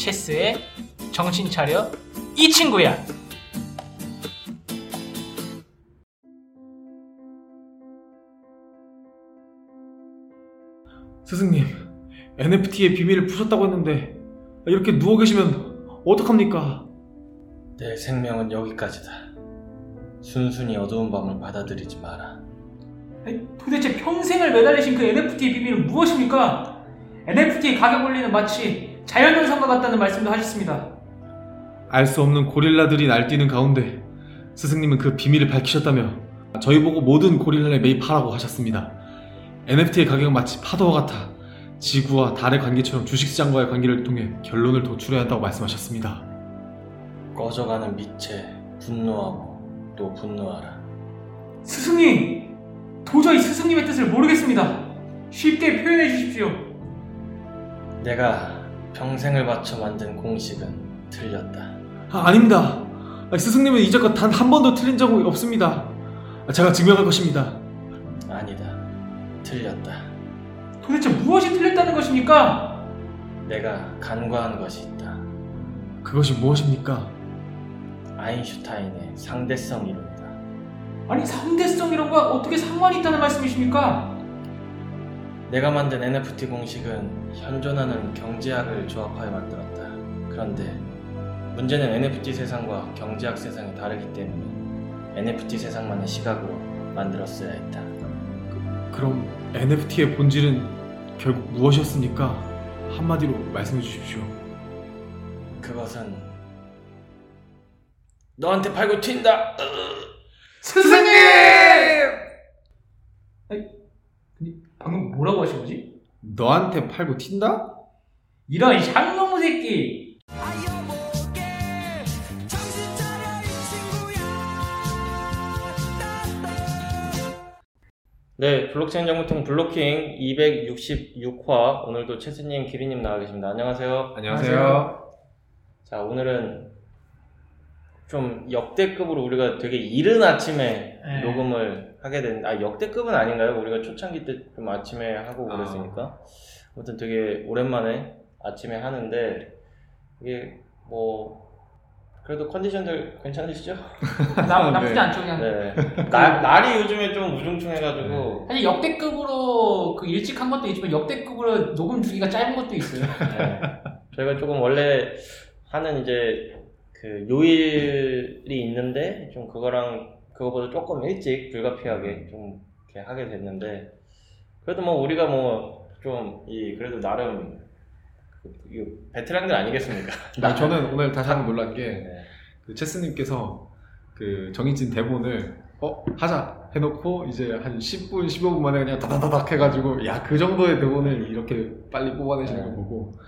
체스의 정신 차려 이 친구야. 스승님, NFT의 비밀을 푸셨다고 했는데 이렇게 누워 계시면 어떡합니까? 내 생명은 여기까지다. 순순히 어두운 밤을 받아들이지 마라. 아니, 도대체 평생을 매달리신 그 NFT의 비밀은 무엇입니까? NFT 가격 원리는 마치 자연현상과 같다는 말씀도 하셨습니다. 알 수 없는 고릴라들이 날뛰는 가운데 스승님은 그 비밀을 밝히셨다며 저희 보고 모든 고릴라에 매입하라고 하셨습니다. NFT의 가격은 마치 파도와 같아 지구와 달의 관계처럼 주식시장과의 관계를 통해 결론을 도출해야 한다고 말씀하셨습니다. 꺼져가는 빛에 분노하고 또 분노하라. 스승님! 도저히 스승님의 뜻을 모르겠습니다. 쉽게 표현해 주십시오. 내가 평생을 바쳐 만든 공식은 틀렸다. 아, 아닙니다. 아, 스승님은 이제껏 단 한 번도 틀린 적이 없습니다. 아, 제가 증명할 것입니다. 아니다. 틀렸다. 도대체 무엇이 틀렸다는 것입니까? 내가 간과한 것이 있다. 그것이 무엇입니까? 아인슈타인의 상대성 이론이다. 아니 상대성 이론과 어떻게 상관이 있다는 말씀이십니까? 내가 만든 NFT 공식은 현존하는 경제학을 조합하여 만들었다. 그런데 문제는 NFT 세상과 경제학 세상이 다르기 때문에 NFT 세상만의 시각으로 만들었어야 했다. 그럼 NFT의 본질은 결국 무엇이었습니까? 한마디로 말씀해 주십시오. 그것은 너한테 팔고 튄다. 스승님! 방금 뭐라고 하신 거지? 너한테 팔고 튄다? 이런 샹놈 새끼! 네, 블록체인 정보통 블로킹 266화 오늘도 채스님, 기리님 나와 계십니다. 안녕하세요. 안녕하세요. 자, 오늘은 좀 역대급으로 우리가 되게 이른 아침에 네. 녹음을 하게 된, 아, 역대급은 아닌가요? 우리가 초창기 때 좀 아침에 하고 아. 그랬으니까. 아 무튼 되게 오랜만에 아침에 하는데, 이게 뭐, 그래도 컨디션들 괜찮으시죠? 나, 나쁘지 네. 않죠 그냥 네. 날, 날이 요즘에 좀 우중충해가지고, 사실 역대급으로 그 일찍 한 것도 있지만 역대급으로 녹음 주기가 짧은 것도 있어요 네. 저희가 조금 원래 하는 이제 그 요일이 있는데 좀 그거랑 그거보다 조금 일찍 불가피하게 좀 이렇게 하게 됐는데 그래도 뭐 우리가 뭐 좀 이 그래도 나름 그, 이 베테랑들 아니겠습니까? 아, 저는 오늘 다시 한번 놀란 게 네. 그 체스님께서 그 정해진 대본을 어 하자 해놓고 이제 한 10분 15분 만에 그냥 다다다닥 해가지고 야 그 정도의 대본을 이렇게 빨리 뽑아내시는 거 네. 보고 아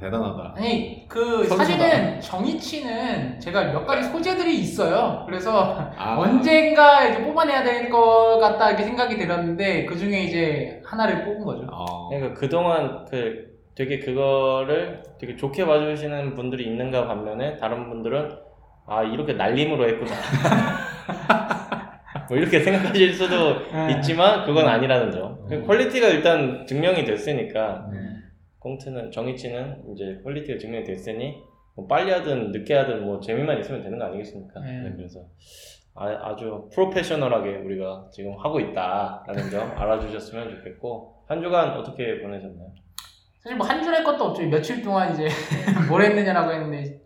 대단하다. 아니 그 선수다. 사실은 정의치는 제가 몇 가지 소재들이 있어요 그래서 아, 언젠가 이제 뽑아내야 될 것 같다 이렇게 생각이 들었는데 그 중에 이제 하나를 뽑은 거죠 어, 그러니까 그동안 그 되게 그거를 되게 좋게 봐주시는 분들이 있는가 반면에 다른 분들은 아 이렇게 날림으로 했구나 뭐 이렇게 생각하실 수도 네. 있지만 그건 아니라는 점그 음. 퀄리티가 일단 증명이 됐으니까 네. 꽁트는 정의치는 이제 퀄리티가 증명이 됐으니 뭐 빨리 하든 늦게 하든 뭐 재미만 있으면 되는 거 아니겠습니까 네. 네, 그래서 아, 주 프로페셔널하게 우리가 지금 하고 있다라는 점 알아주셨으면 좋겠고 한 주간 어떻게 보내셨나요? 사실 뭐한줄할 것도 없죠 며칠 동안 이제 뭘 했느냐라고 했는데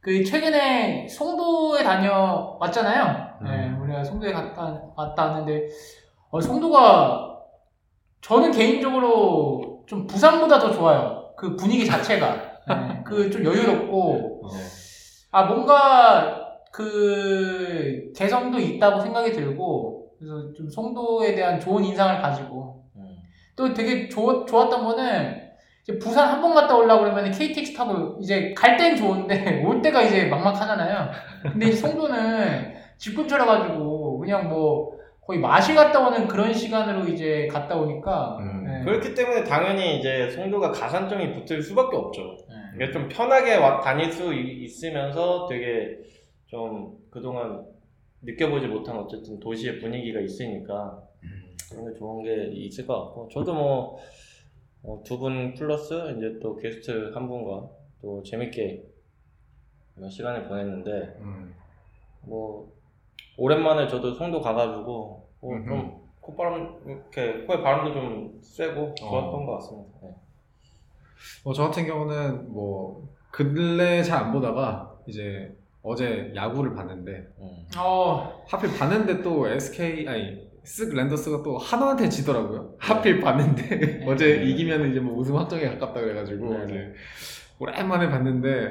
그 최근에 송도에 다녀왔잖아요 네, 음. 우리가 송도에 갔다 왔다 왔는데 어, 송도가 저는 개인적으로 좀 부산보다 더 좋아요. 그 분위기 자체가. 네, 그좀 여유롭고. 어, 아 뭔가 그 개성도 있다고 생각이 들고 그래서 좀 송도에 대한 좋은 인상을 가지고. 음. 또 되게 좋, 좋았던 거는 이제 부산 한 번 갔다 오려고 그러면 KTX 타고 이제 갈 땐 좋은데 올 때가 이제 막막하잖아요. 근데 송도는 집 근처라 가지고 그냥 뭐 거의 마실 갔다 오는 그런 시간으로 이제 갔다 오니까 음. 네. 그렇기 때문에 당연히 이제 송도가 가산점이 붙을 수밖에 없죠. 네. 좀 편하게 와- 다닐 수 이- 있으면서 되게 좀 그동안 느껴보지 못한 어쨌든 도시의 분위기가 있으니까 그런 게 좋은 게 있을 것 같고 저도 뭐 두 분 플러스 이제 또 게스트 한 분과 또 재밌게 시간을 보냈는데 음. 뭐 오랜만에 저도 송도 가가지고 뭐 음흠. 좀 콧바람 이렇게 코에 바람도 좀 쐬고 좋았던 어. 것 같습니다. 네. 뭐저 같은 경우는 뭐 근래 잘 안 보다가 이제 어제 야구를 봤는데 음. 어, 하필 봤는데 또 SK 아니 쓱 랜더스가 또 하나한테 지더라고요. 하필 봤는데 어제 이기면 이제 뭐 우승 확정에 가깝다 그래가지고 네. 이제 오랜만에 봤는데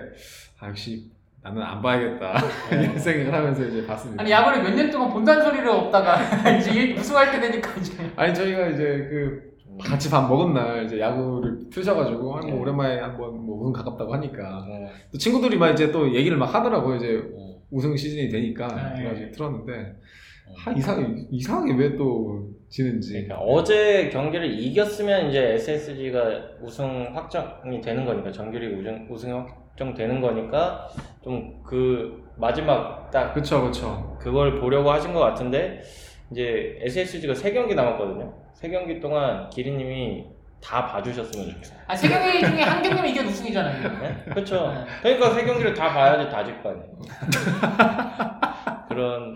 아 역시 나는 안 봐야겠다 네. 이런 생각을 하면서 이제 봤습니다. 아니 야구를 몇 년 동안 본다는 소리를 없다가 이제 이- 우승할 때 되니까 이제 아니 저희가 이제 그 좀- 같이 밥 먹은 날 이제 야구를 틀셔가지고 한 네. 뭐 오랜만에 한번 뭐 우승 가깝다고 하니까 네. 또 친구들이 막 이제 또 얘기를 막 하더라고요 이제 음. 우승 시즌이 되니까 네. 그래가지고 틀었는데 아, 이상 이상하게 왜 또 지는지 그러니까 어제 경기를 이겼으면 이제 SSG가 우승 확정이 되는 거니까 정규리그 우승, 우승이 확정되는 거니까 좀 그 마지막 딱 그쵸 그쵸 그걸 보려고 하신 것 같은데 이제 SSG가 세 경기 남았거든요. 세 경기 동안 기리님이 다 봐주셨으면 좋겠어요. 아, 세 경기 중에 한 경기면 이게 우승이잖아요. 네? 그렇죠. 네. 그러니까 세 경기를 다 봐야지 다질 거 아니에요. 그런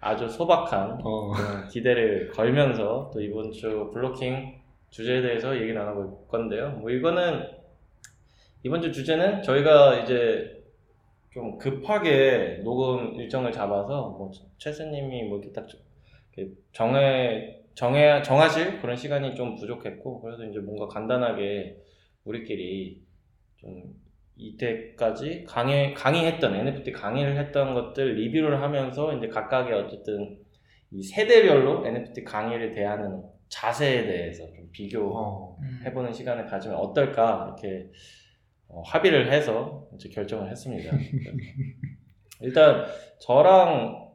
아주 소박한 어. 그런 기대를 걸면서 또 이번 주 블로킹 주제에 대해서 얘기 나눠볼 건데요. 뭐 이거는 이번 주 주제는 저희가 이제 좀 급하게 녹음 일정을 잡아서 뭐 최스님이 뭐 이렇게 딱 정해 정해 정하실 그런 시간이 좀 부족했고 그래서 이제 뭔가 간단하게 우리끼리 좀 이때까지 강의 강의했던 NFT 강의를 했던 것들 리뷰를 하면서 이제 각각의 어쨌든 이 세대별로 NFT 강의를 대하는 자세에 대해서 좀 비교해보는 어. 시간을 가지면 어떨까 이렇게 어, 합의를 해서 이제 결정을 했습니다. 일단 저랑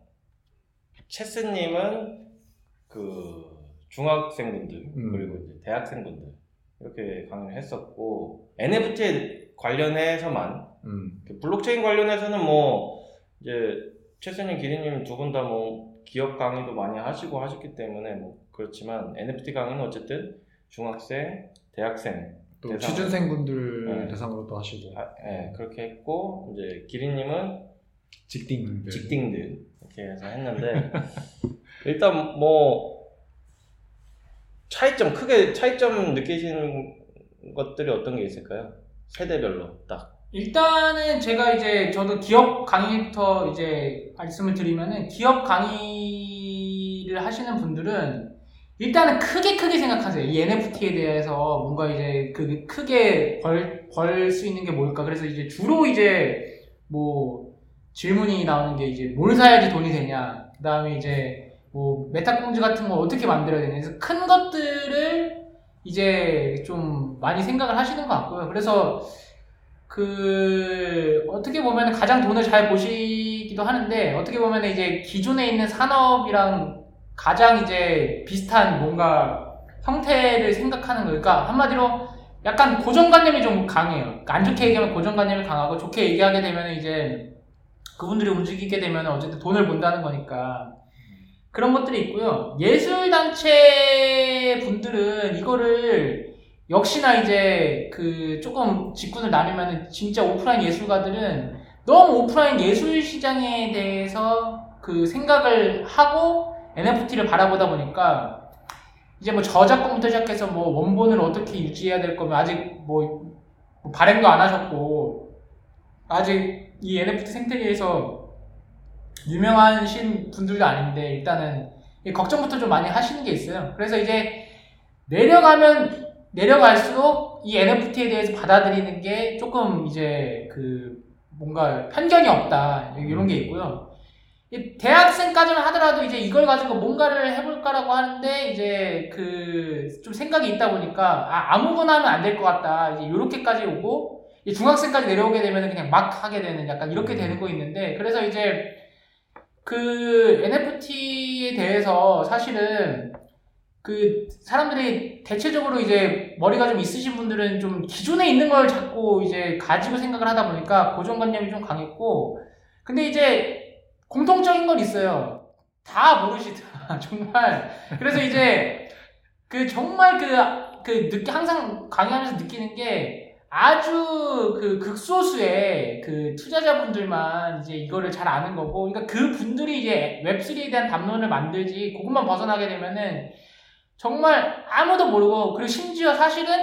체스님은 그 중학생분들 음. 그리고 이제 대학생분들 이렇게 강의를 했었고 NFT 관련해서만 음. 그 블록체인 관련해서는 뭐 이제 최선님 기리님 두 분 다 뭐 기업 강의도 많이 하시고 하셨기 때문에 뭐 그렇지만 NFT 강의는 어쨌든 중학생, 대학생 또 대상으로. 취준생분들 네. 대상으로 또 하시고 아, 예, 그렇게 했고 이제 기리님은 직딩들 직딩들 이렇게 해서 했는데 일단 뭐 차이점 크게 차이점 느끼시는 것들이 어떤 게 있을까요? 세대별로 딱. 일단은 제가 이제 저도 기업 강의부터 이제 말씀을 드리면은 기업 강의를 하시는 분들은 일단은 크게 크게 생각하세요. 이 NFT에 대해서 뭔가 이제 그 크게 벌 벌 수 있는 게 뭘까? 그래서 이제 주로 이제 뭐 질문이 나오는 게 이제 뭘 사야지 돈이 되냐. 그 다음에 이제 뭐 메타공주 같은 거 어떻게 만들어야 되냐. 그래서 큰 것들을 이제 좀 많이 생각을 하시는 것 같고요. 그래서 그 어떻게 보면 가장 돈을 잘 보시기도 하는데 어떻게 보면 이제 기존에 있는 산업이랑 가장 이제 비슷한 뭔가 형태를 생각하는 거니까 한마디로 약간 고정관념이 좀 강해요. 그러니까 안 좋게 얘기하면 고정관념이 강하고 좋게 얘기하게 되면 이제 그분들이 움직이게 되면 어쨌든 돈을 본다는 거니까 그런 것들이 있고요. 예술단체 분들은 이거를 역시나 이제 그 조금 직군을 나누면 진짜 오프라인 예술가들은 너무 오프라인 예술 시장에 대해서 그 생각을 하고 NFT를 바라보다 보니까 이제 뭐 저작권부터 시작해서 뭐 원본을 어떻게 유지해야 될 거면 아직 뭐, 뭐 발행도 안 하셨고 아직 이 NFT 생태계에서 유명하신 분들도 아닌데 일단은 이 걱정부터 좀 많이 하시는 게 있어요. 그래서 이제 내려가면 내려갈수록 이 NFT에 대해서 받아들이는 게 조금 이제 그 뭔가 편견이 없다 이런 게 있고요. 이 대학생까지만 하더라도 이제 이걸 가지고 뭔가를 해볼까라고 하는데 이제 그 좀 생각이 있다 보니까 아, 아무거나 하면 안 될 것 같다. 이제 이렇게까지 오고 이 중학생까지 내려오게 되면 그냥 막 하게 되는 약간 이렇게 되는 거 있는데 그래서 이제 그 NFT에 대해서 사실은 그 사람들이 대체적으로 이제 머리가 좀 있으신 분들은 좀 기존에 있는 걸 자꾸 이제 가지고 생각을 하다 보니까 고정관념이 좀 강했고 근데 이제 공통적인 건 있어요. 다 모르시더라 정말. 그래서 이제 그 정말 그, 그 느끼 항상 강의하면서 느끼는 게 아주 그 극소수의 그 투자자분들만 이제 이거를 잘 아는 거고, 그러니까 그 분들이 이제 웹3에 대한 담론을 만들지, 그것만 벗어나게 되면은 정말 아무도 모르고, 그리고 심지어 사실은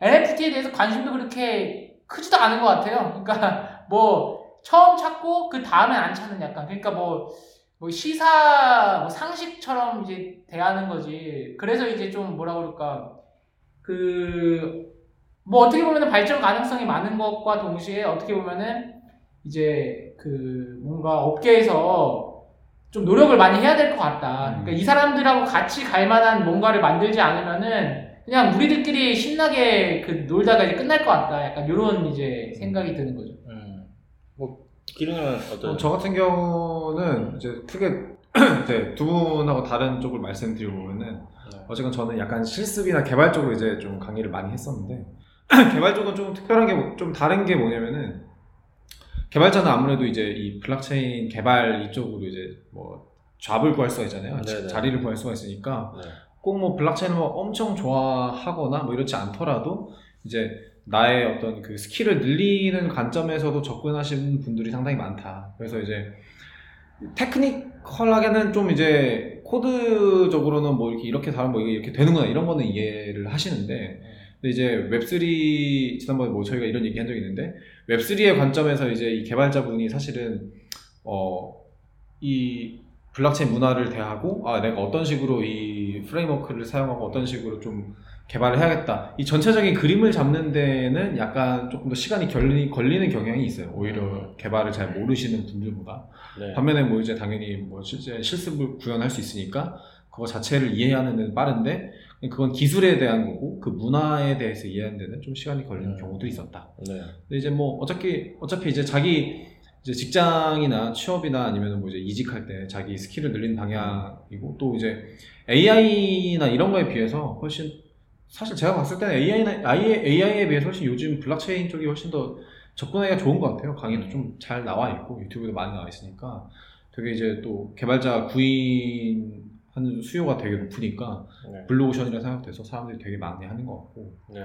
NFT에 대해서 관심도 그렇게 크지도 않은 것 같아요. 그러니까 뭐 처음 찾고 그 다음에 안 찾는 약간, 그러니까 뭐, 뭐 시사 뭐 상식처럼 이제 대하는 거지. 그래서 이제 좀 뭐라 그럴까, 그, 뭐 어떻게 보면 발전 가능성이 많은 것과 동시에 어떻게 보면은 이제 그 뭔가 업계에서 좀 노력을 많이 해야 될 것 같다. 그러니까 이 사람들하고 같이 갈 만한 뭔가를 만들지 않으면은 그냥 우리들끼리 신나게 그 놀다가 이제 끝날 것 같다. 약간 이런 이제 생각이 드는 거죠. 음. 뭐 기르님은 어떤? 어, 저 같은 경우는 이제 크게 이제 두 분하고 다른 쪽을 말씀드리고 보면은 네. 어쨌건 저는 약간 실습이나 개발 쪽으로 이제 좀 강의를 많이 했었는데 개발 쪽은 좀 특별한 게 좀 다른 게 뭐냐면은 개발자는 아무래도 이제 이 블록체인 개발 이쪽으로 이제 뭐 job을 구할 수가 있잖아요. 네네. 자리를 구할 수가 있으니까 네. 꼭뭐 블록체인을 뭐 엄청 좋아하거나 뭐 이렇지 않더라도 이제 나의 어떤 그 스킬을 늘리는 관점에서도 접근하시는 분들이 상당히 많다. 그래서 이제 technical하게는 좀 이제 코드적으로는 뭐 이렇게 이렇게 다른 뭐 이렇게 되는구나 이런 거는 이해를 하시는데 근데 이제 Web3 지난번에 뭐 저희가 이런 얘기 한 적이 있는데 Web3의 관점에서 이제 이 개발자분이 사실은 어 이 블록체인 문화를 대하고 아 내가 어떤 식으로 이 framework를 사용하고 어떤 식으로 좀 개발을 해야겠다 이 전체적인 그림을 잡는 데는 약간 조금 더 시간이 걸리, 걸리는 경향이 있어요 오히려 음. 개발을 잘 모르시는 분들보다 네. 반면에 뭐 이제 당연히 뭐 실제 실습을 구현할 수 있으니까 그거 자체를 이해하는 데는 빠른데 그건 기술에 대한 거고 그 문화에 대해서 이해하는 데는 좀 시간이 걸리는 음. 경우도 있었다. 네. 근데 이제 뭐 어차피 어차피 이제 자기 이제 직장이나 취업이나 아니면 뭐 이제 이직할 때 자기 스킬을 늘리는 방향이고 또 이제 AI나 이런 거에 비해서 훨씬 사실 제가 봤을 때는 AI나 AI에 비해서 훨씬 요즘 블록체인 쪽이 훨씬 더 접근하기가 좋은 것 같아요. 강의도 좀 잘 나와 있고 유튜브도 많이 나와 있으니까 되게 이제 또 개발자 구인 하는 수요가 되게 높으니까 네. 블루오션이라 생각돼서 사람들이 되게 많이 하는 것 같고 네.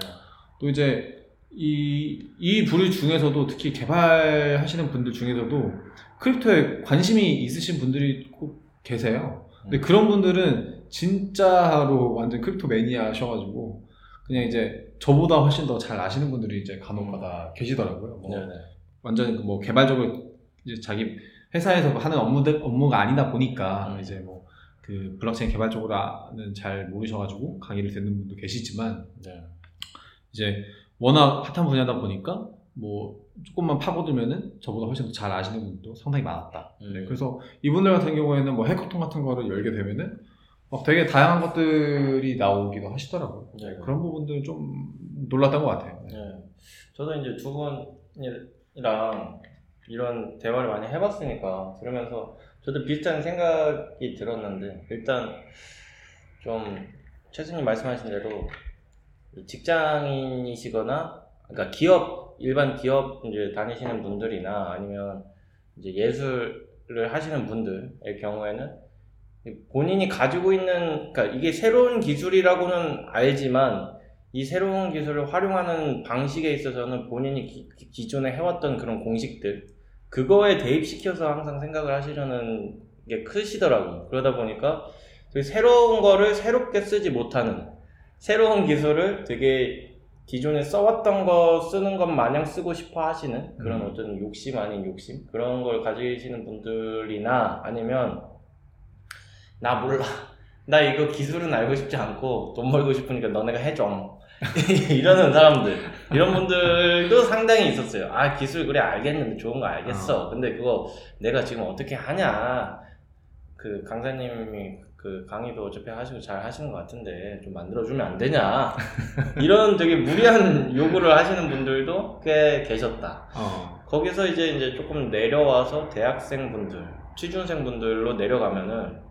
또 이제 이, 이 부류 중에서도 특히 개발하시는 분들 중에서도 crypto에 관심이 있으신 분들이 꼭 계세요. 근데 음. 그런 분들은 진짜로 완전 crypto 매니아셔가지고 그냥 이제 저보다 훨씬 더 잘 아시는 분들이 이제 간혹가다 계시더라고요. 뭐 네. 네. 완전 그뭐 개발적으로 이제 자기 회사에서 하는 업무들 업무가 아니다 보니까 음. 이제 뭐 그 블록체인 개발 쪽으로는 잘 모르셔가지고 강의를 듣는 분도 계시지만 네. 이제 워낙 핫한 분야다 보니까 뭐 조금만 파고들면은 저보다 훨씬 더 잘 아시는 분도 상당히 많았다. 음. 네, 그래서 이분들 같은 경우에는 뭐 해커톤 같은 거를 열게 되면은 막 되게 다양한 것들이 나오기도 하시더라고요. 네. 그런 부분들 좀 놀랐던 것 같아요. 네. 네. 저도 이제 두 분이랑 이런 대화를 많이 해봤으니까 들으면서 저도 비슷한 생각이 들었는데 일단 좀 최수님 말씀하신 대로 직장인이시거나 그러니까 기업 일반 기업 이제 다니시는 분들이나 아니면 이제 예술을 하시는 분들의 경우에는 본인이 가지고 있는 그러니까 이게 새로운 기술이라고는 알지만 이 새로운 기술을 활용하는 방식에 있어서는 본인이 기, 기존에 해왔던 그런 공식들 그거에 대입시켜서 항상 생각을 하시려는 게 크시더라고요. 그러다 보니까 되게 새로운 거를 새롭게 쓰지 못하는 새로운 기술을 되게 기존에 써왔던 거 쓰는 것 마냥 쓰고 싶어 하시는 그런 음. 어떤 욕심 아닌 욕심 그런 걸 가지시는 분들이나 아니면 나 몰라. 나 이거 기술은 알고 싶지 않고 돈 벌고 싶으니까 너네가 해줘. 이러는 사람들. 이런 분들도 상당히 있었어요. 아 기술 그래 알겠는데 좋은 거 알겠어. 근데 그거 내가 지금 어떻게 하냐. 그 강사님이 그 강의도 어차피 하시고 잘 하시는 것 같은데 좀 만들어주면 안 되냐. 이런 되게 무리한 요구를 하시는 분들도 꽤 계셨다. 어. 거기서 이제 이제 조금 내려와서 대학생 분들, 취준생 분들로 내려가면은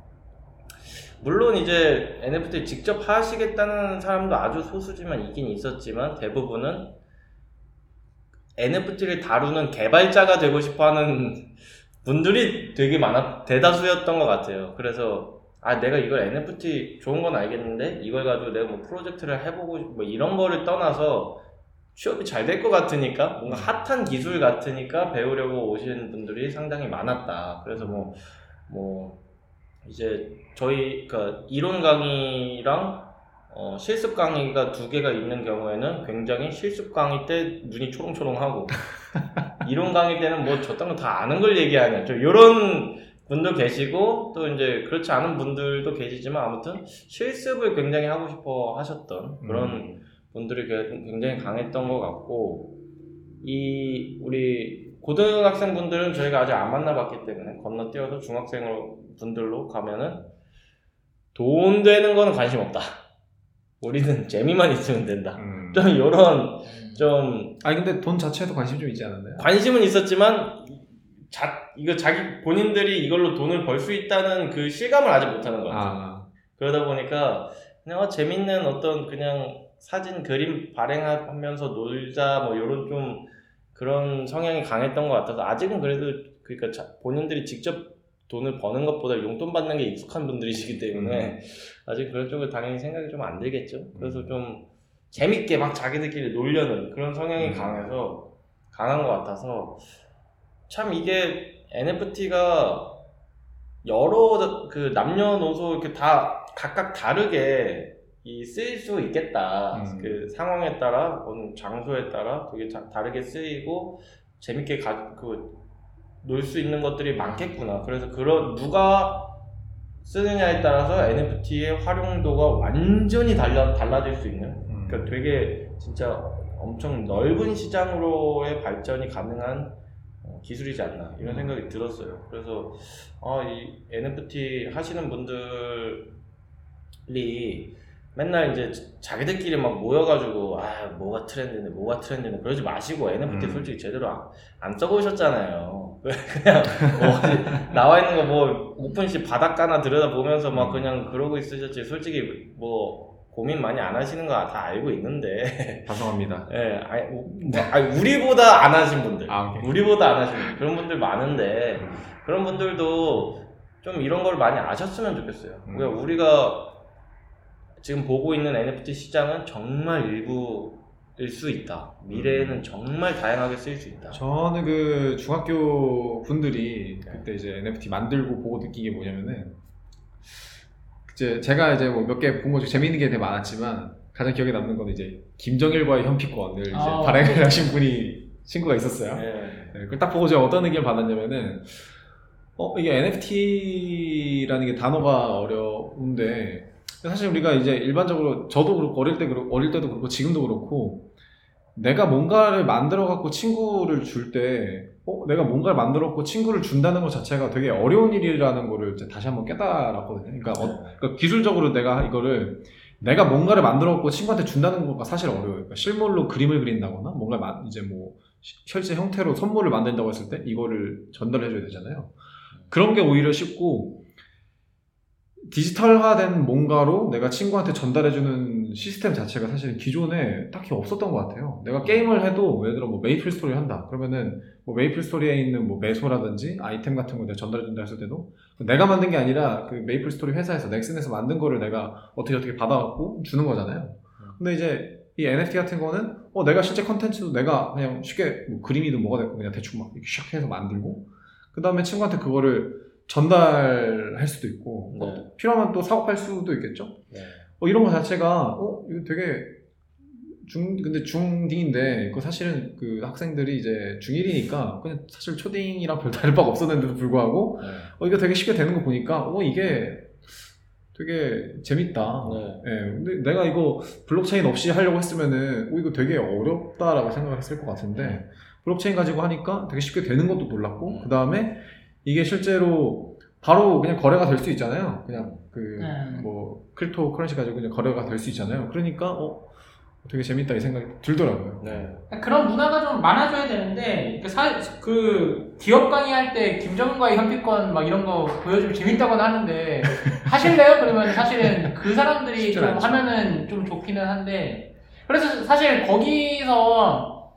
물론 이제 NFT 직접 하시겠다는 사람도 아주 소수지만 있긴 있었지만 대부분은 NFT를 다루는 개발자가 되고 싶어하는 분들이 되게 많았 대다수였던 것 같아요. 그래서 아 내가 이걸 NFT 좋은 건 알겠는데 이걸 가지고 내가 뭐 프로젝트를 해보고 싶- 뭐 이런 거를 떠나서 취업이 잘 될 것 같으니까 뭔가 핫한 기술 같으니까 배우려고 오시는 분들이 상당히 많았다. 그래서 뭐뭐 이제 저희 그 이론 강의랑 어, 실습 강의가 두 개가 있는 경우에는 굉장히 실습 강의 때 눈이 초롱초롱하고 이론 강의 때는 뭐 저딴 거 다 아는 걸 얘기하냐. 좀 이런 분도 계시고 또 이제 그렇지 않은 분들도 계시지만 아무튼 실습을 굉장히 하고 싶어 하셨던 그런 분들이 게- 굉장히 강했던 것 같고 이 우리 고등학생 분들은 저희가 아직 안 만나봤기 때문에 건너뛰어서 중학생 분들로 가면은 돈 되는 거는 관심 없다. 우리는 재미만 있으면 된다. 음. 좀 이런 좀 아니 근데 돈 자체에도 관심 좀 있지 않았나요? 관심은 있었지만 자 이거 자기 본인들이 이걸로 돈을 벌 수 있다는 그 실감을 아직 못하는 것 같아요. 아, 그러다 보니까 그냥 어, 재밌는 어떤 그냥 사진 그림 발행하면서 놀자 뭐 이런 좀 그런 성향이 강했던 것 같아서 아직은 그래도 그러니까 자- 본인들이 직접 돈을 버는 것보다 용돈 받는 게 익숙한 분들이시기 때문에 아직 그런 쪽을 당연히 생각이 좀 안 들겠죠. 그래서 좀 재밌게 막 자기들끼리 놀려는 그런 성향이 음. 강해서 강한 것 같아서 참 이게 NFT가 여러 그 남녀노소 이렇게 다 각각 다르게 이 쓰일 수 있겠다. 음. 그 상황에 따라 어느 장소에 따라 되게 자- 다르게 쓰이고 재밌게 가, 그, 놀 수 있는 것들이 많겠구나. 그래서 그런 누가 쓰느냐에 따라서 NFT의 활용도가 완전히 달라, 달라질 수 있는 음. 그러니까 되게 진짜 엄청 넓은 시장으로의 발전이 가능한 어, 기술이지 않나 이런 생각이 들었어요. 그래서 아, 이 NFT 하시는 분들이 맨날 이제 자기들끼리 막 모여가지고 아 뭐가 트렌드네 뭐가 트렌드네 그러지 마시고 NFT 음. 솔직히 제대로 안, 안 써보셨잖아요. 그냥 뭐 나와 있는 거 뭐 오픈시 바닷가나 들여다 보면서 막 음. 그냥 그러고 있으셨지 솔직히 뭐 고민 많이 안 하시는 거 다 알고 있는데 반성합니다. 예, 아니, 우- 뭐, 아니, 우리보다 안 하신 분들 아. 우리보다 안 하신 분들 그런 분들 많은데 그런 분들도 좀 이런 걸 많이 아셨으면 좋겠어요. 음. 그러니까 우리가 지금 보고 있는 NFT 시장은 정말 일부일 수 있다. 미래에는 정말 다양하게 쓰일 수 있다. 저는 그 중학교 분들이 그때 이제 NFT 만들고 보고 느낀 게 뭐냐면은 이제 제가 이제 뭐 몇 개 본 거 중에 재밌는 게 되게 많았지만 가장 기억에 남는 건 이제 김정일과의 현피권을 이제 아, 발행을 하신 분이 친구가 있었어요. 예. 네, 그걸 딱 보고 제가 어떤 의견을 받았냐면은 어 이게 NFT라는 게 단어가 어려운데 사실 우리가 이제 일반적으로 저도 그렇고 어릴 때 그렇고 어릴 때도 그렇고 지금도 그렇고 내가 뭔가를 만들어 갖고 친구를 줄 때 어, 내가 뭔가를 만들어 갖고 친구를 준다는 것 자체가 되게 어려운 일이라는 거를 이제 다시 한번 깨달았거든요. 그러니까, 어, 그러니까 기술적으로 내가 이거를 내가 뭔가를 만들어 갖고 친구한테 준다는 거가 사실 어려워요. 그러니까 실물로 그림을 그린다거나 뭔가 마- 이제 뭐 시- 실제 형태로 선물을 만든다고 했을 때 이거를 전달해 줘야 되잖아요. 그런 게 오히려 쉽고 디지털화된 뭔가로 내가 친구한테 전달해 주는 시스템 자체가 사실 기존에 딱히 없었던 것 같아요. 내가 게임을 해도 예를 들어 뭐 메이플 스토리 한다. 그러면은 뭐 메이플 스토리에 있는 뭐 메소라든지 아이템 같은 거 내가 전달해 준다 했을 때도 내가 만든 게 아니라 그 메이플 스토리 회사에서 넥슨에서 만든 거를 내가 어떻게 어떻게 받아갖고 주는 거잖아요. 근데 이제 이 NFT 같은 거는 어 내가 실제 컨텐츠도 내가 그냥 쉽게 뭐 그림이든 뭐가 됐고 그냥 대충 막 이렇게 샥 해서 만들고 그 다음에 친구한테 그거를 전달할 수도 있고 뭐 네. 필요하면 또 사업할 수도 있겠죠. 네. 어, 이런 거 자체가 어 이거 되게 중 근데 중딩인데 그 사실은 그 학생들이 이제 중1이니까 그냥 사실 초딩이랑 별 다를 바가 없었는데도 불구하고 네. 어 이거 되게 쉽게 되는 거 보니까 어 이게 되게 재밌다. 네. 예, 근데 내가 이거 블록체인 없이 하려고 했으면은 어, 이거 되게 어렵다라고 생각을 했을 것 같은데 블록체인 가지고 하니까 되게 쉽게 되는 것도 놀랐고 음. 그 다음에 이게 실제로 바로 그냥 거래가 될 수 있잖아요. 그냥 그 음. 뭐 cryptocurrency 가지고 그냥 거래가 될 수 있잖아요. 그러니까 어 되게 재밌다 이 생각이 들더라고요. 네. 그런 문화가 좀 많아져야 되는데 그, 사, 그 기업 강의할 때 김정은과의 현피권 막 이런 거 보여주면 재밌다고는 하는데 하실래요? 그러면 사실은 그 사람들이 좀 않죠. 하면은 좀 좋기는 한데 그래서 사실 거기서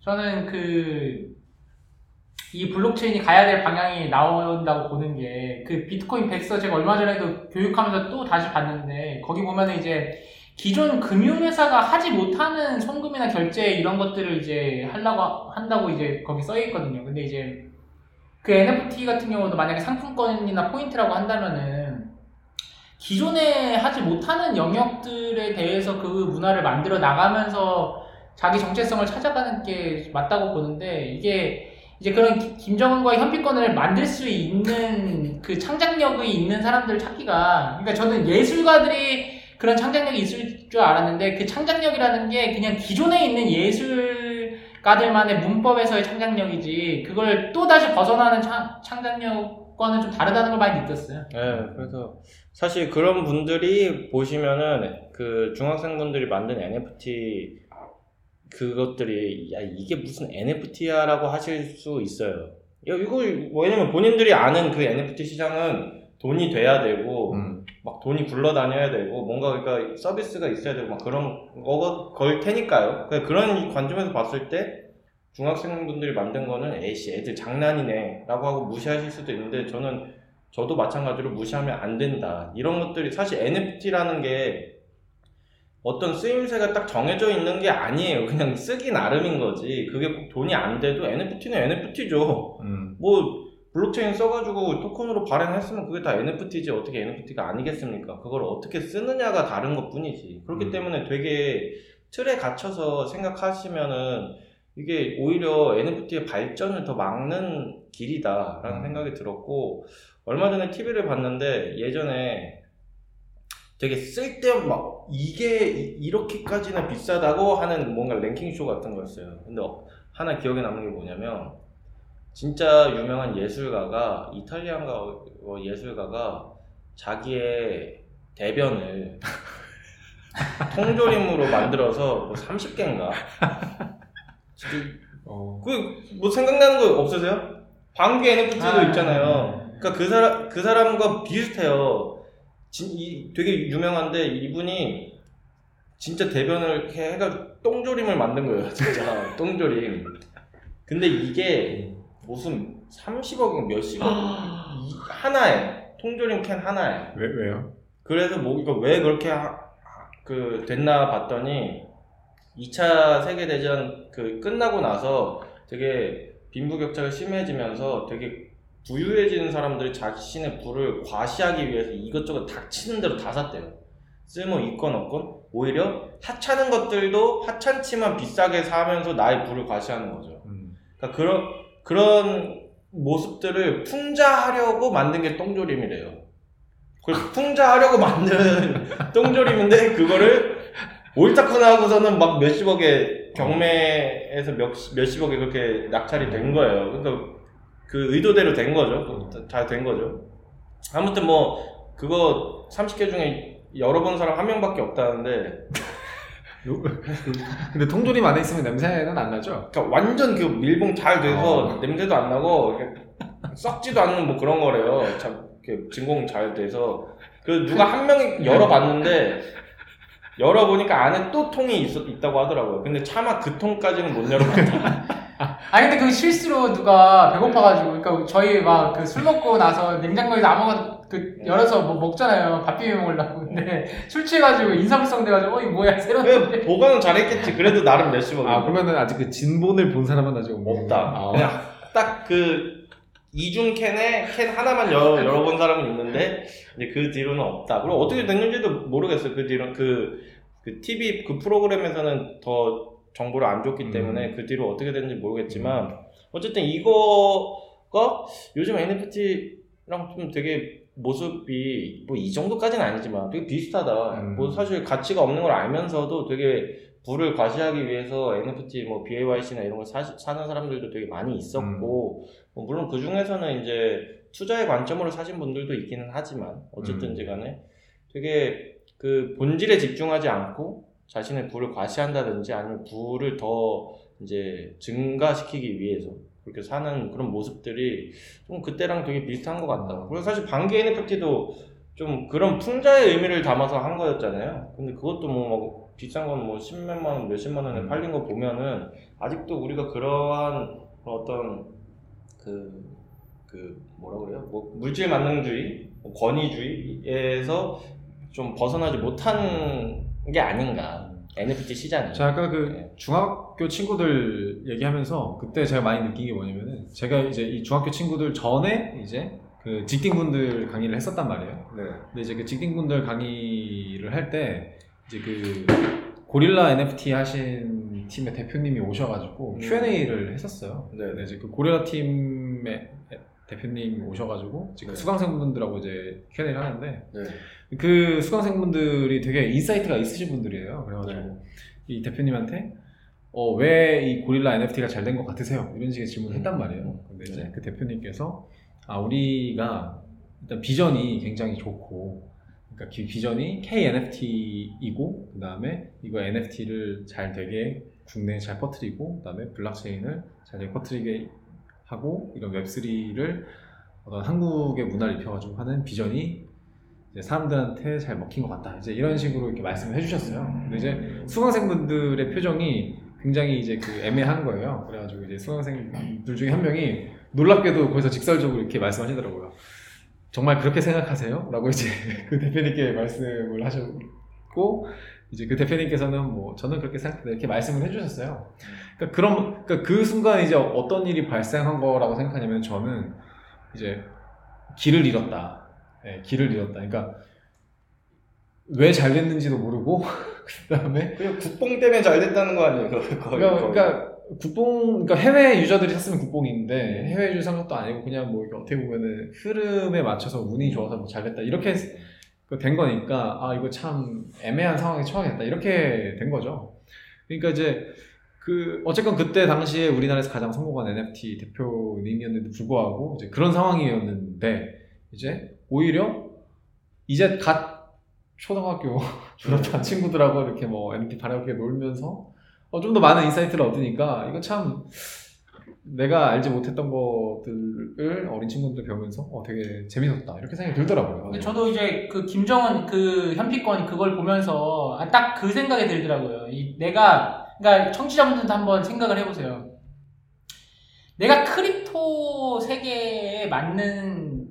저는 그 이 블록체인이 가야 될 방향이 나온다고 보는 게 그 비트코인 백서 제가 얼마 전에도 교육하면서 또 다시 봤는데 거기 보면은 이제 기존 금융회사가 하지 못하는 송금이나 결제 이런 것들을 이제 하려고 한다고 이제 거기 써 있거든요. 근데 이제 그 NFT 같은 경우도 만약에 상품권이나 포인트라고 한다면은 기존에 하지 못하는 영역들에 대해서 그 문화를 만들어 나가면서 자기 정체성을 찾아가는 게 맞다고 보는데 이게 이제 그런 기- 김정은과의 현피권을 만들 수 있는 그 창작력이 있는 사람들을 찾기가 그러니까 저는 예술가들이 그런 창작력이 있을 줄 알았는데 그 창작력이라는 게 그냥 기존에 있는 예술가들만의 문법에서의 창작력이지 그걸 또 다시 벗어나는 창, 창작력과는 좀 다르다는 걸 많이 느꼈어요. 네, 그래서 사실 그런 분들이 보시면은 그 중학생분들이 만든 NFT 그것들이 야 이게 무슨 NFT야라고 하실 수 있어요. 야 이거 왜냐면 본인들이 아는 그 NFT 시장은 돈이 돼야 되고 음. 막 돈이 굴러다녀야 되고 뭔가 그러니까 서비스가 있어야 되고 막 그런 거 걸 테니까요. 그런 관점에서 봤을 때 중학생분들이 만든 거는 에이씨 애들 장난이네라고 하고 무시하실 수도 있는데 저는 저도 마찬가지로 무시하면 안 된다. 이런 것들이 사실 NFT라는 게 어떤 쓰임새가 딱 정해져 있는 게 아니에요. 그냥 쓰기 나름인 거지. 그게 꼭 돈이 안 돼도 NFT는 NFT죠. 음. 뭐 블록체인 써가지고 토큰으로 발행했으면 그게 다 NFT지 어떻게 NFT가 아니겠습니까? 그걸 어떻게 쓰느냐가 다른 것 뿐이지. 그렇기 음. 때문에 되게 틀에 갇혀서 생각하시면은 이게 오히려 NFT의 발전을 더 막는 길이다라는 음. 생각이 들었고 얼마 전에 TV를 봤는데 예전에 되게 쓸데없 막 이게 이- 이렇게까지나 비싸다고 하는 뭔가 랭킹 쇼 같은 거였어요. 근데 어- 하나 기억에 남는 게 뭐냐면 진짜 유명한 예술가가 이탈리안가 어, 예술가가 자기의 대변을 통조림으로 만들어서 뭐 30개인가 어. 그뭐 생각나는 거 없으세요? 방귀 NFT도 아, 있잖아요. 네. 그러니까 그 사람 그 사람과 비슷해요. 진, 이, 되게 유명한데 이분이 진짜 대변을 이렇게 해가지고 똥조림을 만든 거예요. 진짜 똥조림. 근데 이게 무슨 30억인가 몇십억 이- 하나에 통조림 캔 하나에. 왜 왜요? 그래서 뭐 이거 왜 그렇게 하- 그 됐나 봤더니 2차 세계 대전 그 끝나고 나서 되게 빈부격차가 심해지면서 되게 부유해지는 사람들이 자신의 부를 과시하기 위해서 이것저것 닥치는 대로 다 샀대요. 쓸모 있건 없건 오히려 하찮은 것들도 하찮지만 비싸게 사면서 나의 부를 과시하는 거죠. 음. 그러니까 그런 그런 모습들을 풍자하려고 만든 게 똥조림이래요. 그걸 풍자하려고 만든 똥조림인데 그거를 옳다구나 하고서는 막 몇십억에 경매에서 몇, 몇십억에 그렇게 낙찰이 된 거예요. 그러니까 그 의도대로 된 거죠. 잘 된 거죠. 아무튼 뭐 그거 30개 중에 열어본 사람 한 명밖에 없다는데 근데 통조림 안에 있으면 냄새는 안 나죠? 그러니까 완전 그 밀봉 잘 돼서 어. 냄새도 안 나고 썩지도 않는 뭐 그런 거래요. 참 이렇게 진공 잘 돼서 그 누가 한 명이 열어봤는데 열어보니까 안에 또 통이 있, 있다고 하더라고요. 근데 차마 그 통까지는 못 열어봤다. 아니 근데 그 실수로 누가 배고파가지고 그러니까 저희 막 그 술 먹고 나서 냉장고에서 아무거나 그 열어서 뭐 먹잖아요 밥 비벼 먹으려고 근데 술 취해가지고 인사불성 돼가지고 어이 뭐야 새로운 왜 보관은 잘했겠지. 그래도 나름 몇십억. 아 그러면은 아직 그 진본을 본 사람은 아직 없다. 아, 그냥 딱 그 이중 캔에 캔 하나만 열, 열어본 사람은 있는데 이제 그 뒤로는 없다. 그리고 어떻게 됐는지도 모르겠어요. 그 뒤로 그, 그 TV 그 프로그램에서는 더 정보를 안 줬기 음. 때문에 그 뒤로 어떻게 됐는지 모르겠지만 어쨌든 이거가 요즘 NFT랑 좀 되게 모습이 뭐 이 정도까지는 아니지만 되게 비슷하다. 음. 뭐 사실 가치가 없는 걸 알면서도 되게 부를 과시하기 위해서 NFT 뭐 BAYC나 이런 걸 사, 사는 사람들도 되게 많이 있었고 뭐 물론 그 중에서는 이제 투자의 관점으로 사신 분들도 있기는 하지만 어쨌든지 간에 되게 그 본질에 집중하지 않고 자신의 부를 과시한다든지 아니면 부를 더 이제 증가시키기 위해서 그렇게 사는 그런 모습들이 좀 그때랑 되게 비슷한 것 같다. 그리고 사실 반기 NFT도 좀 그런 풍자의 의미를 담아서 한 거였잖아요. 근데 그것도 뭐, 뭐 비싼 건 뭐 십몇만 원, 몇십만 원에 음. 팔린 거 보면은 아직도 우리가 그러한 어떤 그, 그 뭐라 그래요? 뭐 물질 만능주의, 뭐 권위주의에서 좀 벗어나지 못한 게 아닌가. NFT 시장이. 제가 아까 그 네. 중학교 친구들 얘기하면서 그때 제가 많이 느낀 게 뭐냐면은 제가 이제 이 중학교 친구들 전에 이제 그 직딩분들 강의를 했었단 말이에요. 네. 근데 이제 그 직딩분들 강의를 할 때 이제 그 고릴라 NFT 하신 팀의 대표님이 오셔가지고 음. Q&A를 했었어요. 네. 근데 이제 그 고릴라 팀의 대표님이 오셔가지고 지금 네. 수강생분들하고 이제 Q&A를 하는데 네. 그 수강생분들이 되게 insight가 있으신 분들이에요. 그래가지고 네. 이 대표님한테 어, 왜 이 고릴라 NFT가 잘 된 것 같으세요? 이런 식의 질문을 했단 말이에요. 근데 이제 네. 그 대표님께서 아 우리가 일단 비전이 굉장히 좋고 그러니까 그 비전이 KNFT이고 그 다음에 이거 NFT를 잘 되게 국내에 잘 퍼뜨리고 그 다음에 블록체인을 잘 되게 퍼뜨리게 하고 이런 웹3를 어떤 한국의 문화를 입혀가지고 하는 비전이 사람들한테 잘 먹힌 것 같다. 이제 이런 식으로 이렇게 말씀을 해주셨어요. 근데 이제 수강생분들의 표정이 굉장히 이제 그 애매한 거예요. 그래가지고 이제 수강생들 중에 한 명이 놀랍게도 거기서 직설적으로 이렇게 말씀하시더라고요. 정말 그렇게 생각하세요? 라고 이제 그 대표님께 말씀을 하셨고, 이제 그 대표님께서는 뭐 저는 그렇게 생각합니다. 이렇게 말씀을 해주셨어요. 그러니까 그런, 그러니까 그 순간 이제 어떤 일이 발생한 거라고 생각하냐면 저는 이제 길을 잃었다. 예, 길을 잃었다. 그러니까 왜 잘 됐는지도 모르고 그 다음에 그냥 국뽕 때문에 잘 됐다는 거 아니에요? 거의, 거의. 그러니까, 그러니까 국뽕 그러니까 해외 유저들이 샀으면 국뽕인데 해외 유저 산 것도 아니고 그냥 뭐 어떻게 보면은 흐름에 맞춰서 운이 좋아서 뭐 잘 됐다 이렇게 그된 거니까 아 이거 참 애매한 상황에 처하겠다 이렇게 된 거죠. 그러니까 이제 그 어쨌건 그때 당시에 우리나라에서 가장 성공한 NFT 대표님이었는데 불구하고 이제 그런 상황이었는데 이제 오히려 이제 갓 초등학교 졸업한 친구들하고 이렇게 뭐 NFT 바라게 놀면서 어, 좀 더 많은 insight를 얻으니까 이거 참 내가 알지 못했던 것들을 어린 친구들 배우면서 어, 되게 재밌었다 이렇게 생각이 들더라고요. 저도 이제 그 김정은 그 현피권 그걸 보면서 아, 딱 그 생각이 들더라고요. 이 내가 그러니까 청취자분들도 한번 생각을 해보세요. 내가 crypto 세계에 맞는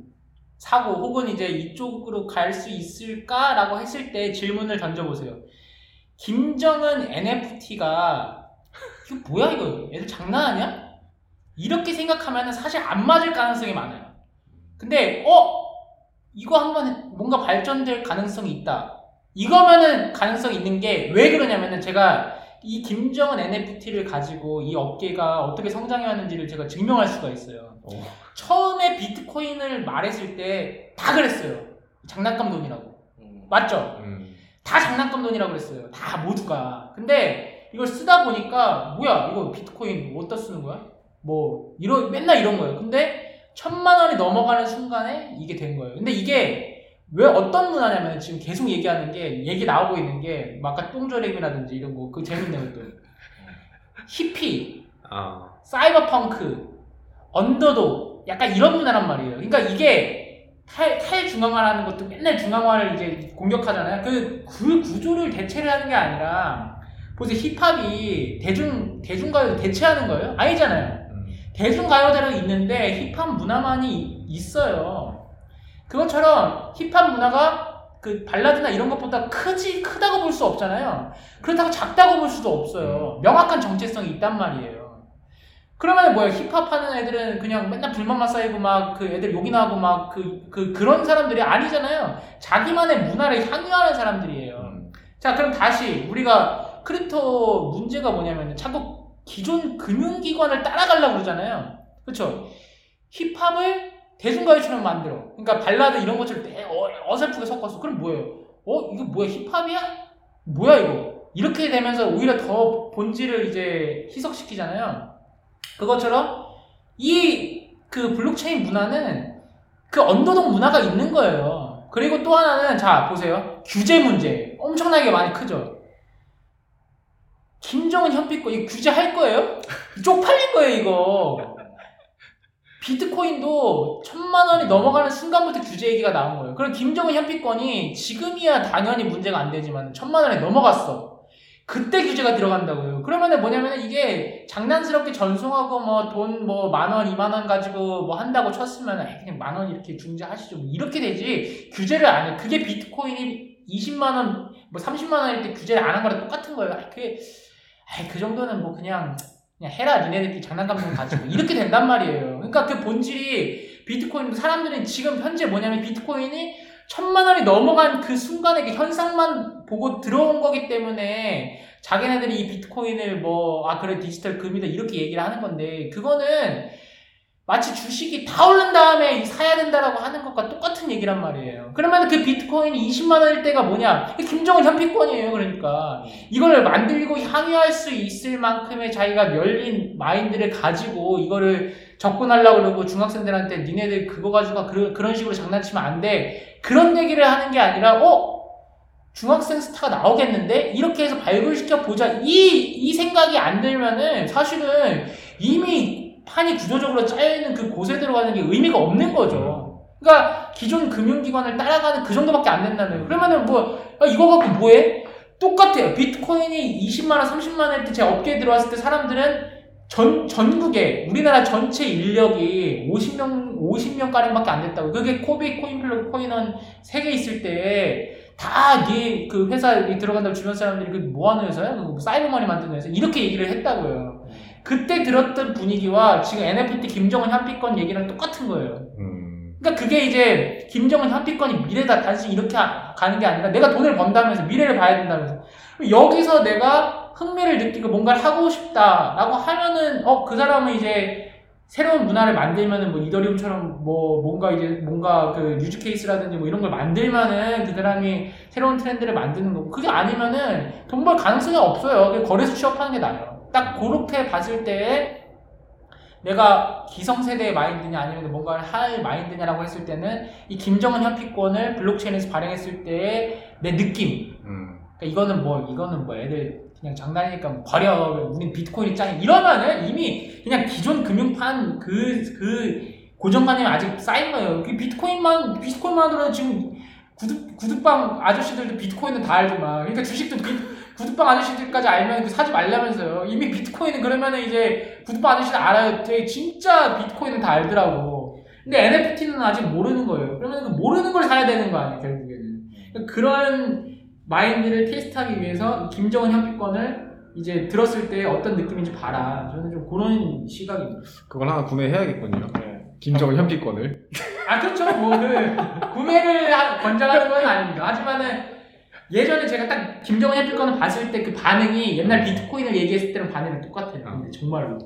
사고 혹은 이제 이쪽으로 갈 수 있을까라고 했을 때 질문을 던져보세요. 김정은 NFT가 이거 뭐야 이거 애들 장난하냐? 이렇게 생각하면 사실 안 맞을 가능성이 많아요. 근데 어 이거 한번 뭔가 발전될 가능성이 있다. 이거면은 가능성이 있는 게 왜 그러냐면은 제가 이 김정은 NFT를 가지고 이 업계가 어떻게 성장해 왔는지를 제가 증명할 수가 있어요. 어. 처음에 비트코인을 말했을 때 다 그랬어요. 장난감 돈이라고. 음. 맞죠? 음. 다 장난감 돈이라고 그랬어요. 다 모두가. 근데 이걸 쓰다 보니까 뭐야 이거 비트코인 어디다 쓰는 거야? 뭐 이런 맨날 이런 거예요. 근데 천만 원이 넘어가는 순간에 이게 된 거예요. 근데 이게 왜 어떤 문화냐면 지금 계속 얘기하는 게 얘기 나오고 있는 게 뭐 아까 똥조림이라든지 이런 거 그 재밌네요 또 히피 아 사이버펑크, 언더도 약간 이런 문화란 말이에요. 그러니까 이게 탈, 탈중앙화라는 것도 맨날 중앙화를 이제 공격하잖아요. 그, 그 구조를 대체를 하는 게 아니라 보세요. 힙합이 대중, 대중가요를 대체하는 거예요? 아니잖아요. 음. 대중가요대로 있는데 힙합 문화만이 있어요. 그것처럼 힙합 문화가 그 발라드나 이런 것보다 크지 크다고 볼 수 없잖아요. 그렇다고 작다고 볼 수도 없어요. 명확한 정체성이 있단 말이에요. 그러면 뭐야 힙합 하는 애들은 그냥 맨날 불만만 쌓이고 막 그 애들 욕이나 하고 막 그 그 그 런 사람들이 아니잖아요. 자기만의 문화를 향유하는 사람들이에요. 음. 자, 그럼 다시 우리가 crypto 문제가 뭐냐면 자꾸 기존 금융기관을 따라가려고 그러잖아요. 그렇죠? 힙합을 대중가요처럼 만들어. 그러니까 발라드 이런 것처럼 내- 어, 어설프게 섞었어. 그럼 뭐예요? 어, 이거 뭐야? 힙합이야? 뭐야 이거? 이렇게 되면서 오히려 더 본질을 이제 희석시키잖아요. 그것처럼 이 그 블록체인 문화는 그 언더독 문화가 있는 거예요. 그리고 또 하나는 자 보세요. 규제 문제 엄청나게 많이 크죠. 김정은 현피권 이 규제 할 거예요? 쪽팔린 거예요 이거. 비트코인도 천만 원이 넘어가는 순간부터 규제 얘기가 나온 거예요. 그럼 김정은 현피권이 지금이야 당연히 문제가 안 되지만 천만 원이 넘어갔어. 그때 규제가 들어간다고요. 그러면은 뭐냐면은 이게 장난스럽게 전송하고 뭐 돈 뭐 만 원, 이만 원 가지고 뭐 한다고 쳤으면 에이, 그냥 만 원 이렇게 중재하시죠. 뭐 이렇게 되지 규제를 안 해. 그게 비트코인이 20만 원 뭐 30만 원일 때 규제를 안 한 거랑 똑같은 거예요. 아, 그게 아이, 그 정도는 뭐 그냥 그냥 해라 니네들끼리 장난감 좀 가지고 이렇게 된단 말이에요. 그러니까 그 본질이 비트코인 사람들은 지금 현재 뭐냐면 비트코인이 천만 원이 넘어간 그 순간에 그 현상만 보고 들어온 거기 때문에 자기네들이 이 비트코인을 뭐 아 그래 디지털 금이다 이렇게 얘기를 하는 건데 그거는 마치 주식이 다 오른 다음에 사야 된다라고 하는 것과 똑같은 얘기란 말이에요. 그러면 그 비트코인이 20만 원일 때가 뭐냐? 김정은 현피권이에요. 그러니까 이걸 만들고 향유할 수 있을 만큼의 자기가 열린 마인드를 가지고 이거를 접근하려고 그러고 중학생들한테 니네들 그거 가지고 그, 그런 식으로 장난치면 안 돼. 그런 얘기를 하는 게 아니라 어? 중학생 스타가 나오겠는데? 이렇게 해서 발굴시켜 보자. 이, 이 생각이 안 들면은 사실은 이미 판이 구조적으로 짜여있는 그 곳에 들어가는 게 의미가 없는 거죠. 그러니까 기존 금융기관을 따라가는 그 정도밖에 안 된다는 거예요. 그러면은 뭐, 아, 이거 갖고 뭐해? 똑같아요. 비트코인이 20만원, 30만원일 때제 업계에 들어왔을 때 사람들은 전, 전국에, 우리나라 전체 인력이 50명, 50명가량밖에 안 됐다고. 그게 코비, 코인플러, 코인원 3개 있을 때, 다, 네, 그 회사에 들어간다고 주변 사람들이 그 뭐 하는 회사야? 그 사이버머니 만드는 회사? 이렇게 얘기를 했다고요. 그때 들었던 분위기와 지금 NFT 김정은 현피권 얘기랑 똑같은 거예요. 음. 그러니까 그게 이제 김정은 현피권이 미래다 단순히 이렇게 하- 가는 게 아니라 내가 돈을 번다면서 미래를 봐야 된다면서 여기서 내가 흥미를 느끼고 뭔가를 하고 싶다라고 하면은 어 그 사람은 이제 새로운 문화를 만들면은 뭐 이더리움처럼 뭐 뭔가 이제 뭔가 그 유즈 케이스라든지 뭐 이런 걸 만들면은 그 사람이 새로운 트렌드를 만드는 거고 그게 아니면은 돈 벌 가능성이 없어요. 거래소 취업하는 게 나아요. 딱 그렇게 봤을 때 내가 기성세대의 마인드냐 아니면 뭔가를 할 마인드냐라고 했을 때는 이 김정은 현피권을 블록체인에서 발행했을 때의 내 느낌. 음. 그러니까 이거는 뭐 이거는 뭐 애들 그냥 장난이니까 뭐 버려 우린 비트코인이 짱이 이러면은 이미 그냥 기존 금융판 그그 고정관념이 아직 쌓인 거예요. 그 비트코인만 비트코인만 하더라도 지금 구두, 구두빵 아저씨들도 비트코인은 다 알지만 그러니까 주식도 비, 구두빵 아저씨들까지 알면 그 사지 말라면서요 이미 비트코인은 그러면은 이제 구두빵 아저씨들 알아요 되게 진짜 비트코인은 다 알더라고 근데 NFT는 아직 모르는 거예요 그러면 그 모르는 걸 사야 되는 거 아니에요 결국에는 그러니까 그런 마인드를 테스트하기 위해서 김정은 현피권을 이제 들었을 때 어떤 느낌인지 봐라. 저는 좀 그런 시각입니다. 그걸 하나 구매해야겠군요. 네. 김정은 현피권을. 아 그렇죠. 뭐 그 구매를 하- 권장하는 건 아닙니다. 하지만은 예전에 제가 딱 김정은 현피권을 봤을 때 그 반응이 옛날 비트코인을 얘기했을 때랑 반응이 똑같아요. 근데 정말로.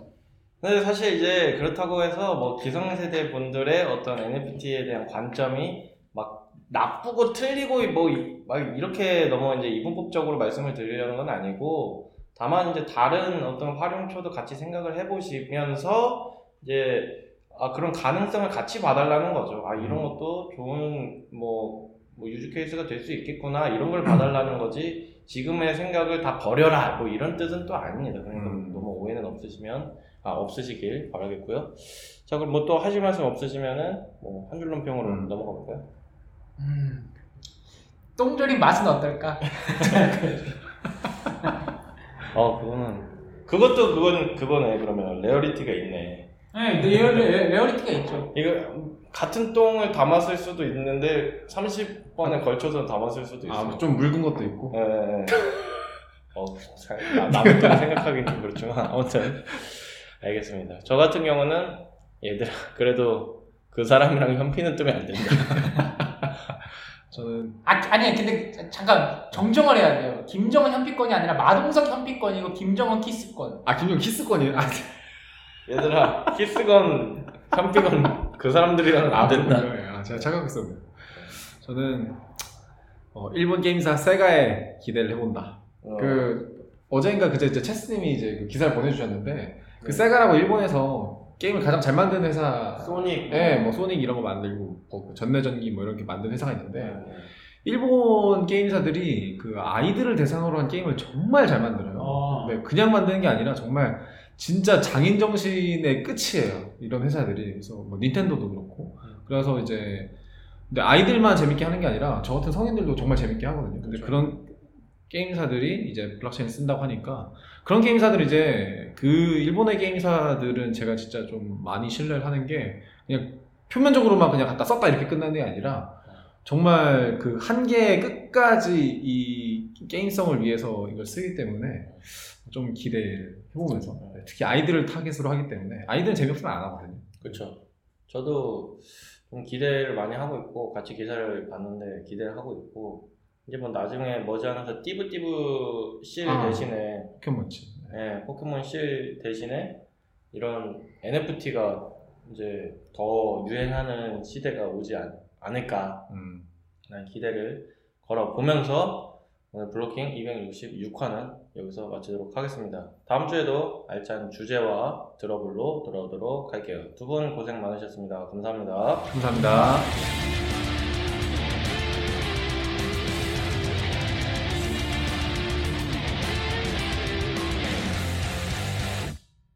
근데 사실 이제 그렇다고 해서 뭐 기성세대 분들의 어떤 NFT에 대한 관점이 막 나쁘고 틀리고 뭐 막 이렇게 너무 이제 이분법적으로 말씀을 드리려는 건 아니고 다만 이제 다른 어떤 활용처도 같이 생각을 해보시면서 이제 아 그런 가능성을 같이 봐달라는 거죠. 아 이런 것도 좋은 뭐, 뭐 유즈 케이스가 될 수 있겠구나 이런 걸 봐달라는 거지 지금의 생각을 다 버려라 뭐 이런 뜻은 또 아닙니다. 그러니까 음. 너무 오해는 없으시면 아 없으시길 바라겠고요. 자 그럼 뭐 또 하실 말씀 없으시면은 뭐 한 줄 논평으로 음. 넘어가 볼까요? 음. 똥조림 맛은 어떨까? 어 그거는 그것도 그건 그거네 그러면 rarity가 있네. 네, rare, rarity가 있죠. 이거 같은 똥을 담았을 수도 있는데 30번에 걸쳐서 담았을 수도 있어요. 아, 좀 묽은 것도 있고. 예, 예, 예. 어, 잘, 나- 남의 돈 생각하기는 좀 그렇지만 아무튼 알겠습니다. 저 같은 경우는 얘들아 그래도 그 사람이랑 현피는 뜨면 안 된다. 저는 아, 아니, 근데 잠깐 정정을 해야 돼요. 김정은 현피권이 아니라 마동석 현피권이고 김정은 키스권. 아 김정 키스권이에요. 아, 얘들아 키스건 현피건 그 사람들이랑은 안 된다. 아, 제가 착각했었네요. 저는 어, 일본 게임사 세가에 기대를 해본다. 어, 그 어제인가 그제 이제 체스님이 이제 그 기사를 보내주셨는데 그 네. 세가라고 일본에서 게임을 가장 잘 만드는 회사. 소닉. 예, 뭐 소닉 이런 거 만들고 뭐 전내전기 뭐 이런 게 만드는 회사가 있는데 네. 일본 게임사들이 그 아이들을 대상으로 한 게임을 정말 잘 만들어요. 어. 네, 그냥 만드는 게 아니라 정말 진짜 장인 정신의 끝이에요. 이런 회사들이. 그래서 뭐 닌텐도도 그렇고. 그래서 이제 근데 아이들만 재밌게 하는 게 아니라 저 같은 성인들도 정말 재밌게 하거든요. 근데 그렇죠. 그런 게임사들이 이제 블록체인 쓴다고 하니까 그런 게임사들 이제 그 일본의 게임사들은 제가 진짜 좀 많이 신뢰를 하는 게 그냥 표면적으로만 그냥 갖다 썼다 이렇게 끝나는 게 아니라 정말 그 한계 끝까지 이 게임성을 위해서 이걸 쓰기 때문에 좀 기대를 해보면서 네, 특히 아이들을 타겟으로 하기 때문에 아이들은 재미없으면 안 하거든요. 그렇죠. 저도 좀 기대를 많이 하고 있고 같이 기사를 봤는데 기대를 하고 있고 이제 뭐 나중에 머지않아서 띠부띠부 실 아. 대신에 포켓몬치. 예, 포켓몬 실 대신에 이런 NFT가 이제 더 유행하는 시대가 오지 않, 않을까 음. 기대를 걸어 보면서 오늘 블로킹 266화는 여기서 마치도록 하겠습니다. 다음 주에도 알찬 주제와 드러블로 돌아오도록 할게요. 두 분 고생 많으셨습니다. 감사합니다. 감사합니다.